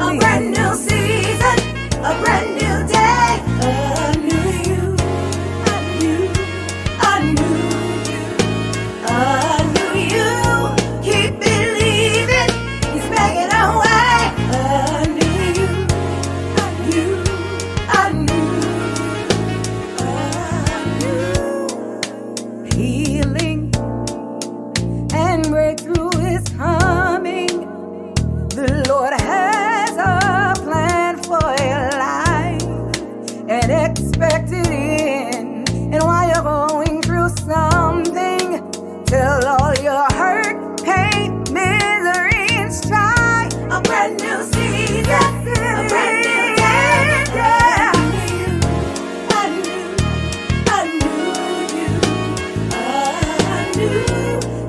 A brand new season, a brand new day. You, you, you. Keep believing, he's making a way. You, Healing and breakthrough.